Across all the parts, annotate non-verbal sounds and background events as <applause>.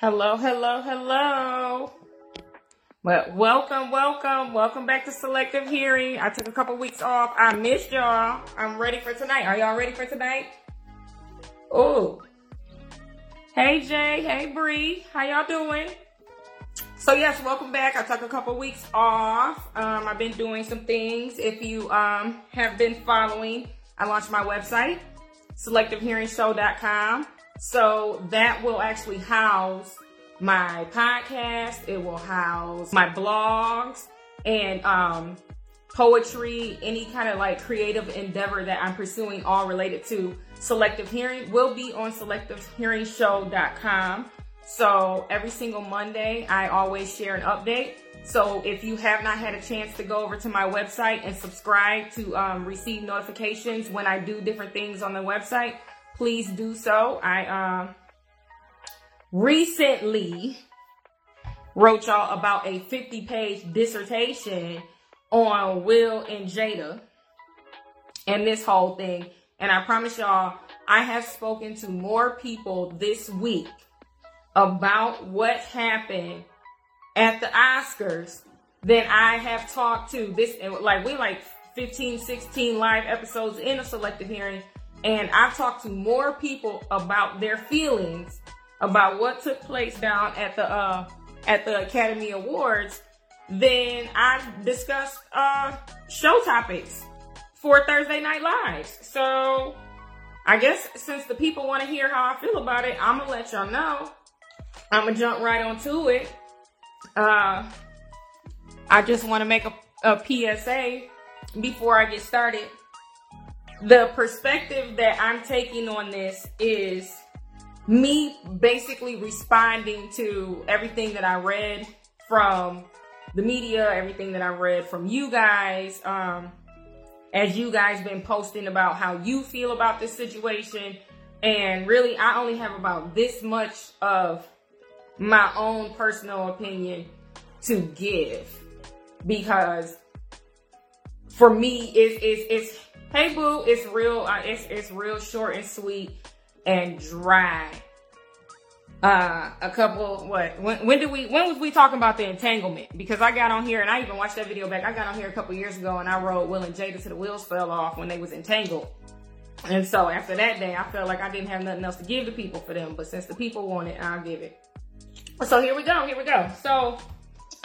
Hello, hello, hello. But welcome, welcome, welcome back to Selective Hearing. I took a couple weeks off. I missed y'all. I'm ready for tonight. Are y'all ready for tonight? Oh. Hey Jay, hey Bree, how y'all doing? So yes, welcome back. I took a couple weeks off. Um, I've been doing some things. If you um, have been following, I launched my website, selectivehearingshow.com. So that will actually house my podcast. It will house my blogs and um, poetry, any kind of like creative endeavor that I'm pursuing, all related to selective hearing, will be on selectivehearingshow.com. So every single Monday, I always share an update. So if you have not had a chance to go over to my website and subscribe to um, receive notifications when I do different things on the website, please do so. I um, recently wrote y'all about a 50 page dissertation on Will and Jada and this whole thing. And I promise y'all, I have spoken to more people this week about what happened at the Oscars than I have talked to this And like we like 15 16 live episodes in a selective hearing and I've talked to more people about their feelings about what took place down at the uh, at the Academy Awards than I've discussed uh, show topics for Thursday Night Lives. So I guess since the people want to hear how I feel about it, I'm gonna let y'all know. I'm gonna jump right onto it. Uh, I just want to make a, a PSA before I get started the perspective that I'm taking on this is me basically responding to everything that I read from the media, everything that I read from you guys, um, as you guys been posting about how you feel about this situation. And really, I only have about this much of my own personal opinion to give because for me, it's, it's, it's Hey boo, it's real. Uh, it's it's real short and sweet and dry. Uh, a couple. What? When, when did we? When was we talking about the entanglement? Because I got on here and I even watched that video back. I got on here a couple years ago and I wrote Will and Jada to the wheels fell off when they was entangled. And so after that day, I felt like I didn't have nothing else to give to people for them. But since the people want it, I'll give it. So here we go. Here we go. So,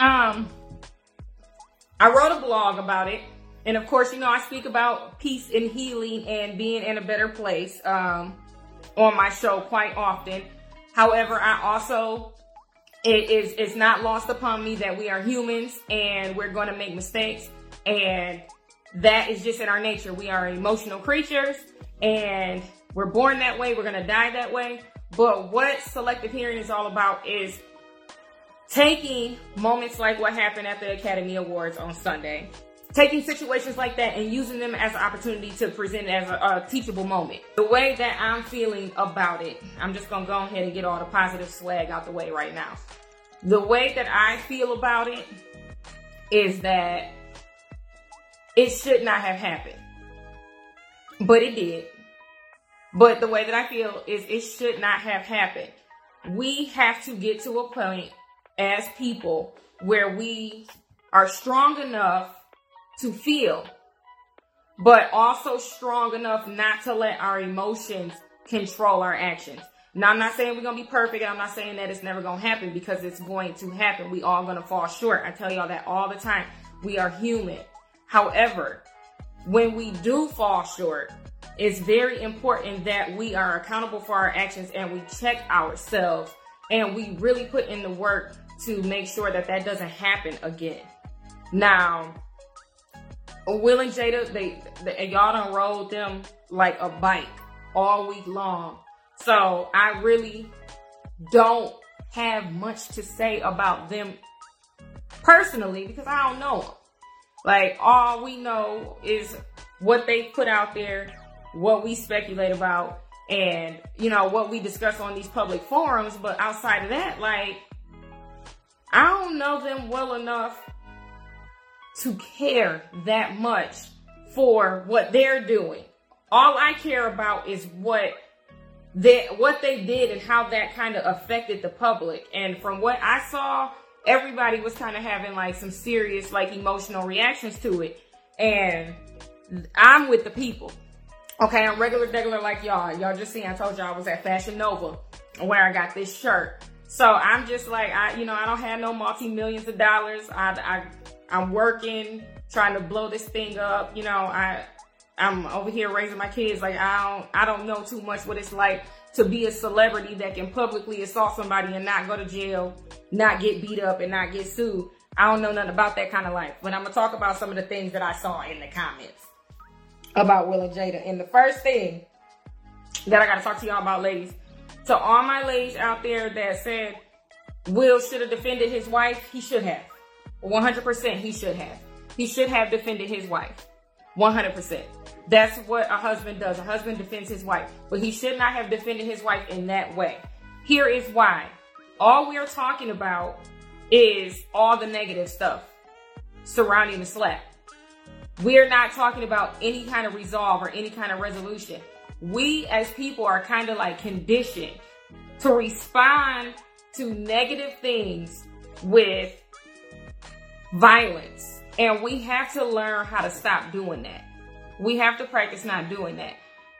um, I wrote a blog about it and of course, you know, I speak about peace and healing and being in a better place um, on my show quite often. However, I also, it is it's not lost upon me that we are humans and we're going to make mistakes. And that is just in our nature. We are emotional creatures and we're born that way. We're going to die that way. But what selective hearing is all about is taking moments like what happened at the Academy Awards on Sunday taking situations like that and using them as an opportunity to present as a, a, teachable moment. The way that I'm feeling about it, I'm just gonna go ahead and get all the positive swag out the way right now. The way that I feel about it is that it should not have happened, but it did. But the way that I feel is it should not have happened. We have to get to a point as people where we are strong enough to feel, but also strong enough not to let our emotions control our actions. Now, I'm not saying we're going to be perfect. I'm not saying that it's never going to happen because it's going to happen. We all going to fall short. I tell y'all that all the time. We are human. However, when we do fall short, it's very important that we are accountable for our actions and we check ourselves and we really put in the work to make sure that that doesn't happen again. Now, Will and Jada, they, they y'all done rolled them like a bike all week long. So I really don't have much to say about them personally because I don't know them. Like all we know is what they put out there, what we speculate about, and you know what we discuss on these public forums. But outside of that, like I don't know them well enough to care that much for what they're doing. All I care about is what that what they did and how that kind of affected the public. And from what I saw, everybody was kind of having like some serious like emotional reactions to it. And I'm with the people. Okay, I'm regular regular like y'all. Y'all just see I told y'all I was at Fashion Nova where I got this shirt. So I'm just like I you know, I don't have no multi millions of dollars. I I I'm working, trying to blow this thing up. You know, I I'm over here raising my kids. Like I don't, I don't know too much what it's like to be a celebrity that can publicly assault somebody and not go to jail, not get beat up and not get sued. I don't know nothing about that kind of life. But I'm gonna talk about some of the things that I saw in the comments about Will and Jada. And the first thing that I gotta talk to y'all about, ladies, to all my ladies out there that said Will should have defended his wife, he should have. 100% he should have. He should have defended his wife. 100%. That's what a husband does. A husband defends his wife, but he should not have defended his wife in that way. Here is why. All we're talking about is all the negative stuff surrounding the slap. We're not talking about any kind of resolve or any kind of resolution. We as people are kind of like conditioned to respond to negative things with violence. And we have to learn how to stop doing that. We have to practice not doing that.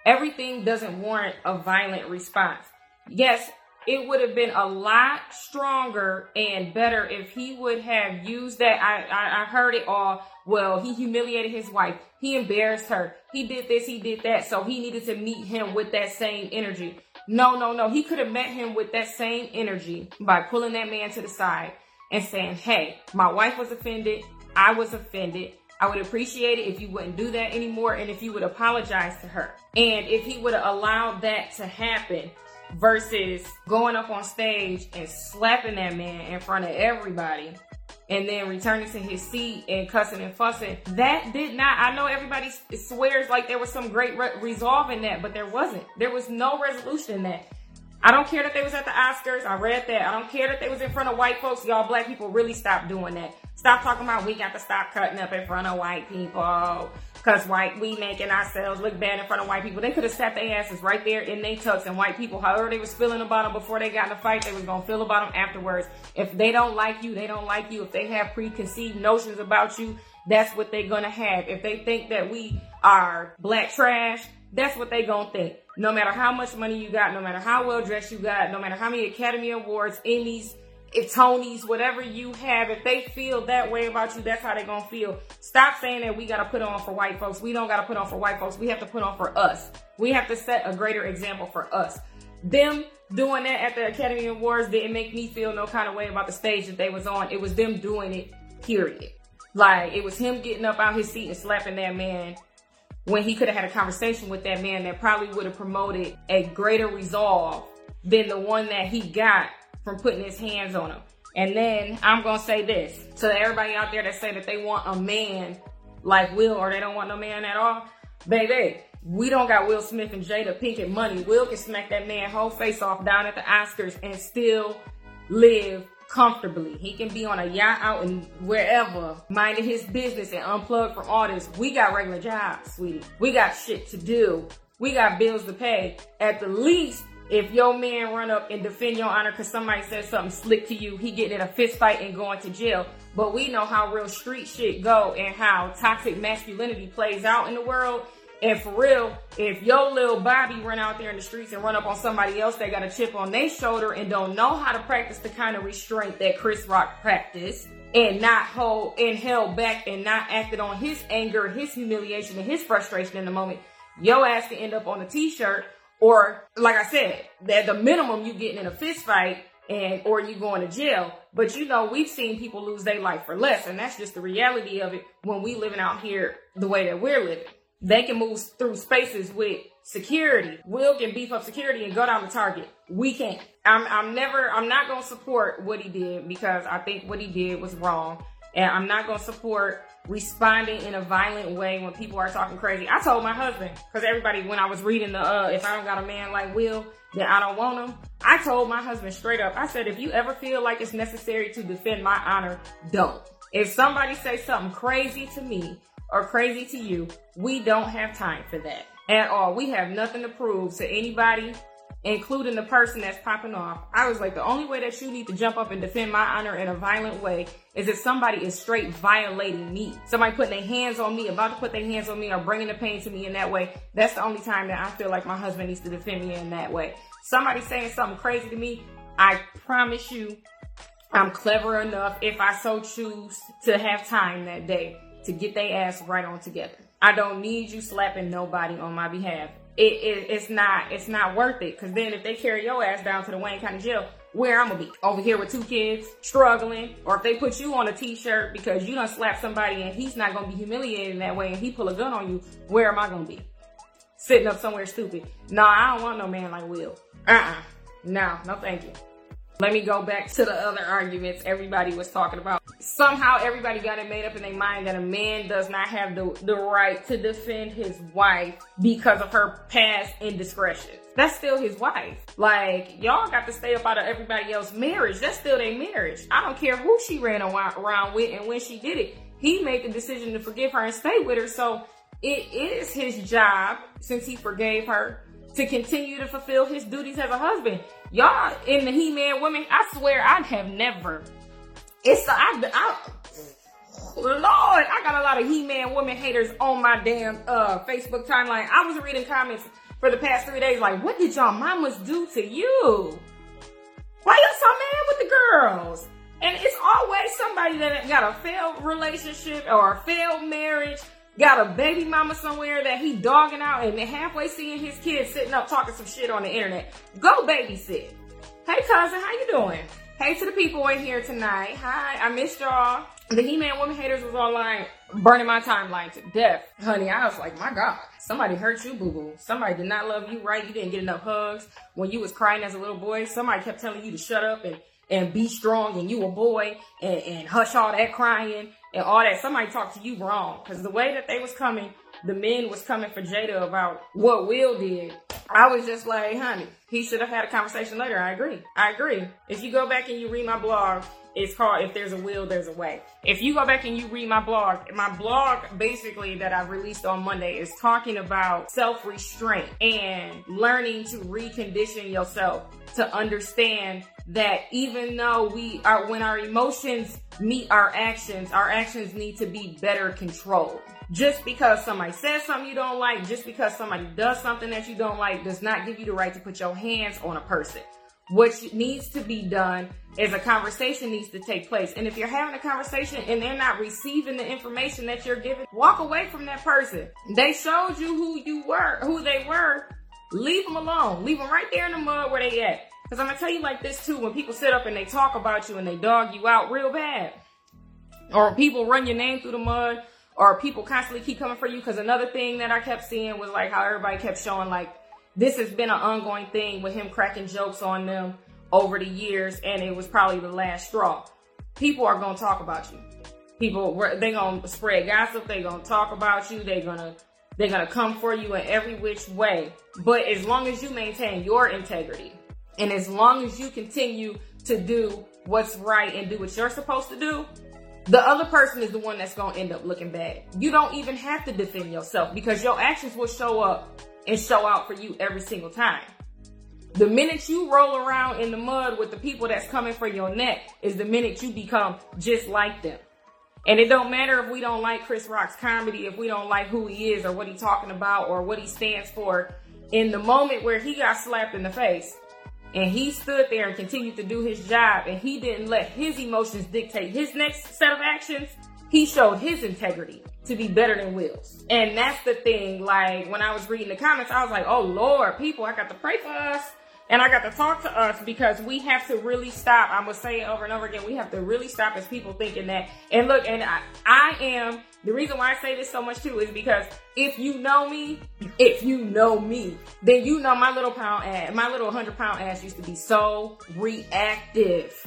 Everything doesn't warrant a violent response. Yes, it would have been a lot stronger and better if he would have used that. I, I, I heard it all. Well, he humiliated his wife. He embarrassed her. He did this. He did that. So he needed to meet him with that same energy. No, no, no. He could have met him with that same energy by pulling that man to the side and saying, Hey, my wife was offended. I was offended. I would appreciate it if you wouldn't do that anymore and if you would apologize to her. And if he would have allowed that to happen versus going up on stage and slapping that man in front of everybody and then returning to his seat and cussing and fussing. That did not, I know everybody swears like there was some great re- resolve in that, but there wasn't. There was no resolution in that. I don't care that they was at the Oscars. I read that. I don't care that they was in front of white folks. Y'all black people really stop doing that. Stop talking about we got to stop cutting up in front of white people. Cause white, we making ourselves look bad in front of white people. They could have sat their asses right there in their tux and white people, however they was feeling about them before they got in a fight, they was gonna feel about them afterwards. If they don't like you, they don't like you. If they have preconceived notions about you, that's what they're gonna have. If they think that we are black trash, that's what they gonna think. No matter how much money you got, no matter how well dressed you got, no matter how many Academy Awards, Emmys, Tony's, whatever you have, if they feel that way about you, that's how they're gonna feel. Stop saying that we gotta put on for white folks. We don't gotta put on for white folks. We have to put on for us. We have to set a greater example for us. Them doing that at the Academy Awards didn't make me feel no kind of way about the stage that they was on. It was them doing it, period. Like, it was him getting up out his seat and slapping that man when he could have had a conversation with that man that probably would have promoted a greater resolve than the one that he got from putting his hands on him. And then I'm gonna say this to everybody out there that say that they want a man like Will or they don't want no man at all. Baby, we don't got Will Smith and Jada Pinkett money. Will can smack that man whole face off down at the Oscars and still live comfortably. He can be on a yacht out and wherever, minding his business and unplugged from all this. We got regular jobs, sweetie. We got shit to do. We got bills to pay. At the least, if your man run up and defend your honor because somebody says something slick to you, he getting in a fist fight and going to jail. But we know how real street shit go and how toxic masculinity plays out in the world. And for real, if your little Bobby run out there in the streets and run up on somebody else that got a chip on their shoulder and don't know how to practice the kind of restraint that Chris Rock practiced and not hold and held back and not acted on his anger, his humiliation, and his frustration in the moment, your ass can end up on a t-shirt or like I said, that the minimum you getting in a fist fight and or you going to jail. But you know, we've seen people lose their life for less, and that's just the reality of it when we living out here the way that we're living. They can move through spaces with security. Will can beef up security and go down the target. We can't. I'm I'm never I'm not gonna support what he did because I think what he did was wrong. And I'm not gonna support responding in a violent way when people are talking crazy. I told my husband, because everybody, when I was reading the, uh, if I don't got a man like Will, then I don't want him. I told my husband straight up, I said, if you ever feel like it's necessary to defend my honor, don't. If somebody say something crazy to me or crazy to you, we don't have time for that at all. We have nothing to prove to anybody including the person that's popping off. I was like, the only way that you need to jump up and defend my honor in a violent way is if somebody is straight violating me. Somebody putting their hands on me, about to put their hands on me, or bringing the pain to me in that way. That's the only time that I feel like my husband needs to defend me in that way. Somebody saying something crazy to me, I promise you, I'm clever enough if I so choose to have time that day to get their ass right on together. I don't need you slapping nobody on my behalf. It, it, it's not it's not worth it. Cause then if they carry your ass down to the Wayne County Jail, where I'm gonna be over here with two kids struggling, or if they put you on a t-shirt because you don't slap somebody and he's not gonna be humiliated in that way and he pull a gun on you, where am I gonna be? Sitting up somewhere stupid. No, I don't want no man like Will. Uh-uh. No, no thank you. Let me go back to the other arguments everybody was talking about. Somehow everybody got it made up in their mind that a man does not have the, the right to defend his wife because of her past indiscretions. That's still his wife. Like, y'all got to stay up out of everybody else's marriage. That's still their marriage. I don't care who she ran around with and when she did it. He made the decision to forgive her and stay with her. So it is his job, since he forgave her, to continue to fulfill his duties as a husband. Y'all in the He-Man women, I swear I have never. It's I, I Lord, I got a lot of He-Man women haters on my damn uh Facebook timeline. I was reading comments for the past three days, like, what did y'all mamas do to you? Why you so mad with the girls? And it's always somebody that got a failed relationship or a failed marriage got a baby mama somewhere that he dogging out and halfway seeing his kids sitting up talking some shit on the internet. Go babysit. Hey cousin, how you doing? Hey to the people in here tonight. Hi, I missed y'all. The He-Man Woman Haters was online burning my timeline to death. Honey, I was like, my God, somebody hurt you, boo-boo. Somebody did not love you right. You didn't get enough hugs when you was crying as a little boy. Somebody kept telling you to shut up and, and be strong and you a boy and, and hush all that crying and all that. Somebody talked to you wrong because the way that they was coming, the men was coming for Jada about what Will did. I was just like, honey, he should have had a conversation later. I agree. I agree. If you go back and you read my blog, it's called If There's a Will, There's a Way. If you go back and you read my blog, my blog basically that I released on Monday is talking about self-restraint and learning to recondition yourself to understand that even though we are, when our emotions meet our actions, our actions need to be better controlled. Just because somebody says something you don't like, just because somebody does something that you don't like, does not give you the right to put your hands on a person. What needs to be done is a conversation needs to take place. And if you're having a conversation and they're not receiving the information that you're giving, walk away from that person. They showed you who you were, who they were. Leave them alone. Leave them right there in the mud where they at. Cause I'm gonna tell you like this too, when people sit up and they talk about you and they dog you out real bad, or people run your name through the mud, or people constantly keep coming for you. Cause another thing that I kept seeing was like how everybody kept showing like, this has been an ongoing thing with him cracking jokes on them over the years, and it was probably the last straw. People are gonna talk about you. People, they gonna spread gossip. They gonna talk about you. They gonna, they're gonna come for you in every which way. But as long as you maintain your integrity, and as long as you continue to do what's right and do what you're supposed to do, the other person is the one that's going to end up looking bad. You don't even have to defend yourself because your actions will show up and show out for you every single time. The minute you roll around in the mud with the people that's coming for your neck is the minute you become just like them. And it don't matter if we don't like Chris Rock's comedy, if we don't like who he is or what he's talking about or what he stands for. In the moment where he got slapped in the face, and he stood there and continued to do his job and he didn't let his emotions dictate his next set of actions. He showed his integrity to be better than Will's. And that's the thing. Like when I was reading the comments, I was like, oh Lord, people, I got to pray for us. And I got to talk to us because we have to really stop. I'm gonna say it over and over again. We have to really stop as people thinking that. And look, and I, I am the reason why I say this so much too is because if you know me, if you know me, then you know my little pound ass, my little hundred pound ass used to be so reactive.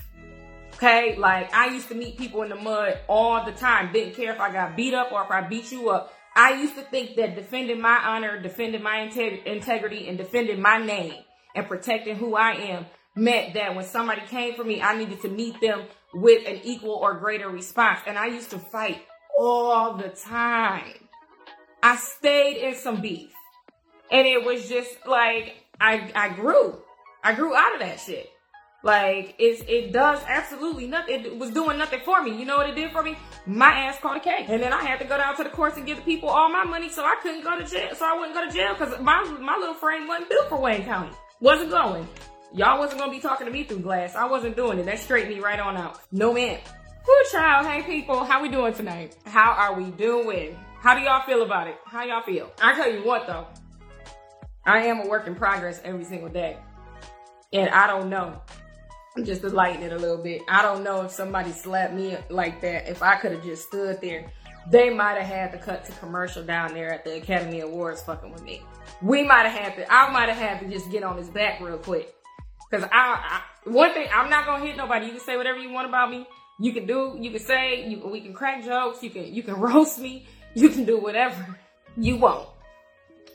Okay, like I used to meet people in the mud all the time. Didn't care if I got beat up or if I beat you up. I used to think that defending my honor, defending my integrity, and defending my name and protecting who I am meant that when somebody came for me, I needed to meet them with an equal or greater response. And I used to fight all the time. I stayed in some beef. And it was just like I I grew. I grew out of that shit. Like it's it does absolutely nothing. It was doing nothing for me. You know what it did for me? My ass caught a case, and then I had to go down to the courts and give the people all my money, so I couldn't go to jail. So I wouldn't go to jail because my my little frame wasn't built for Wayne County. Wasn't going. Y'all wasn't gonna be talking to me through glass. I wasn't doing it. That straightened me right on out. No man. Whoo child, hey people, how we doing tonight? How are we doing? How do y'all feel about it? How y'all feel? I tell you what though, I am a work in progress every single day. And I don't know just to lighten it a little bit. I don't know if somebody slapped me like that, if I could have just stood there, they might have had to cut to commercial down there at the Academy Awards fucking with me. We might have had to, I might have had to just get on his back real quick. Cause I, I, one thing, I'm not gonna hit nobody. You can say whatever you want about me. You can do, you can say, you, we can crack jokes. You can, you can <laughs> roast me. You can do whatever you want.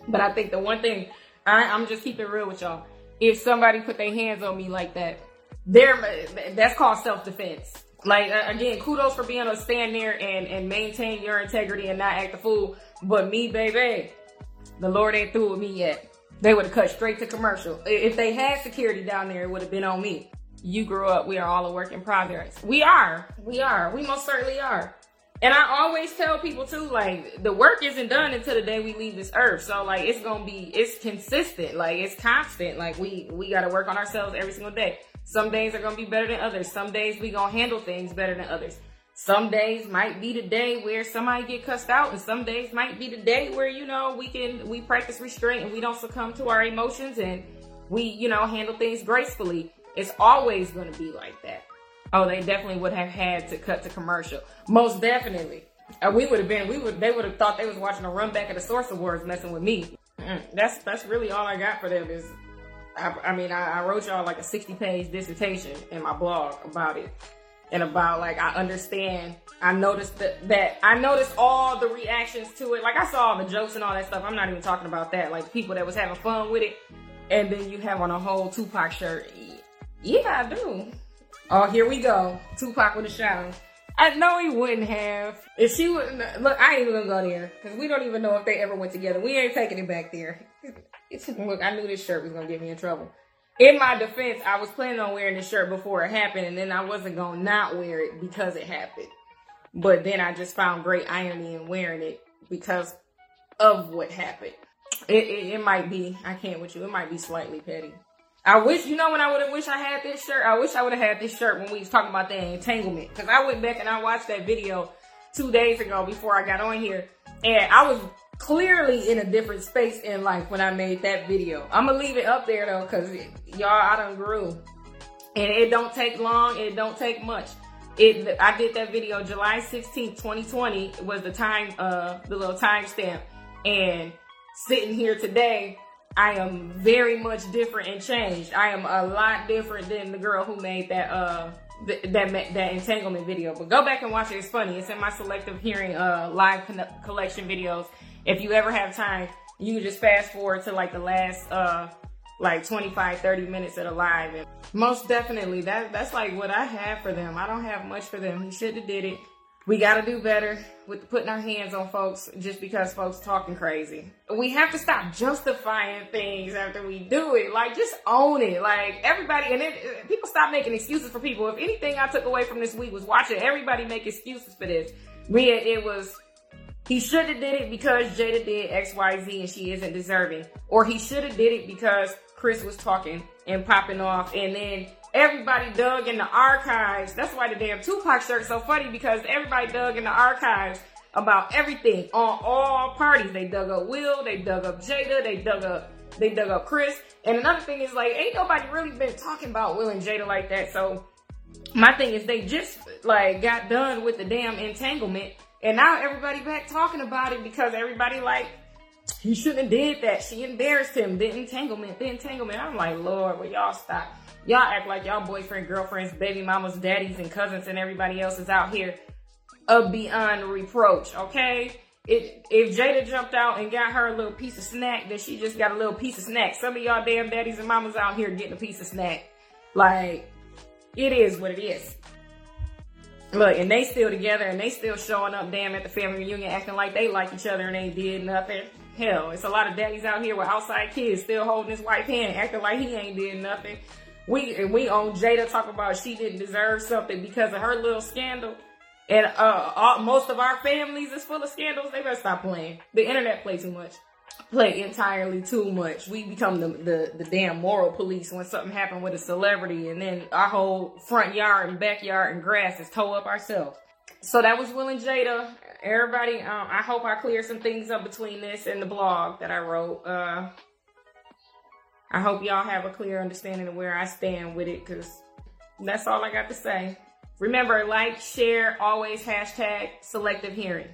But I think the one thing, I, I'm just keeping real with y'all. If somebody put their hands on me like that, there that's called self-defense. Like again, kudos for being able to stand there and, and maintain your integrity and not act a fool. But me, baby, the Lord ain't through with me yet. They would have cut straight to commercial. If they had security down there, it would have been on me. You grew up. We are all a work in progress. We are. We are. We most certainly are. And I always tell people too, like the work isn't done until the day we leave this earth. So like it's gonna be, it's consistent, like it's constant. Like we we got to work on ourselves every single day. Some days are gonna be better than others. Some days we gonna handle things better than others. Some days might be the day where somebody get cussed out, and some days might be the day where you know we can we practice restraint and we don't succumb to our emotions and we you know handle things gracefully. It's always gonna be like that. Oh, they definitely would have had to cut to commercial. Most definitely. Uh, we would have been, we would, they would have thought they was watching a run back of the Source Awards messing with me. Mm, that's, that's really all I got for them is I, I mean, I, I, wrote y'all like a 60 page dissertation in my blog about it and about like, I understand. I noticed that, that I noticed all the reactions to it. Like I saw all the jokes and all that stuff. I'm not even talking about that. Like people that was having fun with it. And then you have on a whole Tupac shirt. Yeah, I do. Oh, here we go. Tupac with a shadow. I know he wouldn't have. If she wouldn't look, I ain't even gonna go there because we don't even know if they ever went together. We ain't taking it back there. <laughs> look, I knew this shirt was gonna get me in trouble. In my defense, I was planning on wearing this shirt before it happened, and then I wasn't gonna not wear it because it happened. But then I just found great irony in wearing it because of what happened. It, it, it might be, I can't with you, it might be slightly petty. I wish, you know, when I would have wished I had this shirt, I wish I would have had this shirt when we was talking about that entanglement. Cause I went back and I watched that video two days ago before I got on here. And I was clearly in a different space in life when I made that video. I'm gonna leave it up there though, cause y'all, I done grew. And it don't take long, it don't take much. It, I did that video July 16th, 2020 was the time, uh, the little timestamp. And sitting here today, I am very much different and changed. I am a lot different than the girl who made that, uh, th- that that entanglement video. But go back and watch it. It's funny. It's in my selective hearing uh live con- collection videos. If you ever have time, you just fast forward to like the last uh like 25 30 minutes of the live and most definitely that that's like what I have for them. I don't have much for them. He should have did it. We got to do better with putting our hands on folks just because folks talking crazy. We have to stop justifying things after we do it. Like, just own it. Like, everybody, and it, people stop making excuses for people. If anything I took away from this week was watching everybody make excuses for this. Me, it was, he should have did it because Jada did X, Y, Z and she isn't deserving. Or he should have did it because Chris was talking and popping off and then everybody dug in the archives. That's why the damn Tupac shirt is so funny because everybody dug in the archives about everything on all parties. They dug up Will, they dug up Jada, they dug up they dug up Chris. And another thing is like ain't nobody really been talking about Will and Jada like that. So my thing is they just like got done with the damn entanglement and now everybody back talking about it because everybody like he shouldn't have did that. She embarrassed him. The entanglement, the entanglement. I'm like, Lord, will y'all stop? Y'all act like y'all boyfriend, girlfriends, baby mamas, daddies, and cousins, and everybody else is out here of beyond reproach, okay? It, if Jada jumped out and got her a little piece of snack, then she just got a little piece of snack. Some of y'all damn daddies and mamas out here getting a piece of snack. Like, it is what it is. Look, and they still together and they still showing up damn at the family reunion acting like they like each other and they did nothing. Hell, it's a lot of daddies out here with outside kids still holding his wife hand, acting like he ain't did nothing. We and we on Jada talk about she didn't deserve something because of her little scandal. And uh, all, most of our families is full of scandals. They better stop playing. The internet play too much. Play entirely too much. We become the, the, the damn moral police when something happened with a celebrity and then our whole front yard and backyard and grass is towed up ourselves. So that was Will and Jada. Everybody, um, I hope I clear some things up between this and the blog that I wrote. Uh, I hope y'all have a clear understanding of where I stand with it because that's all I got to say. Remember, like, share, always hashtag selective hearing.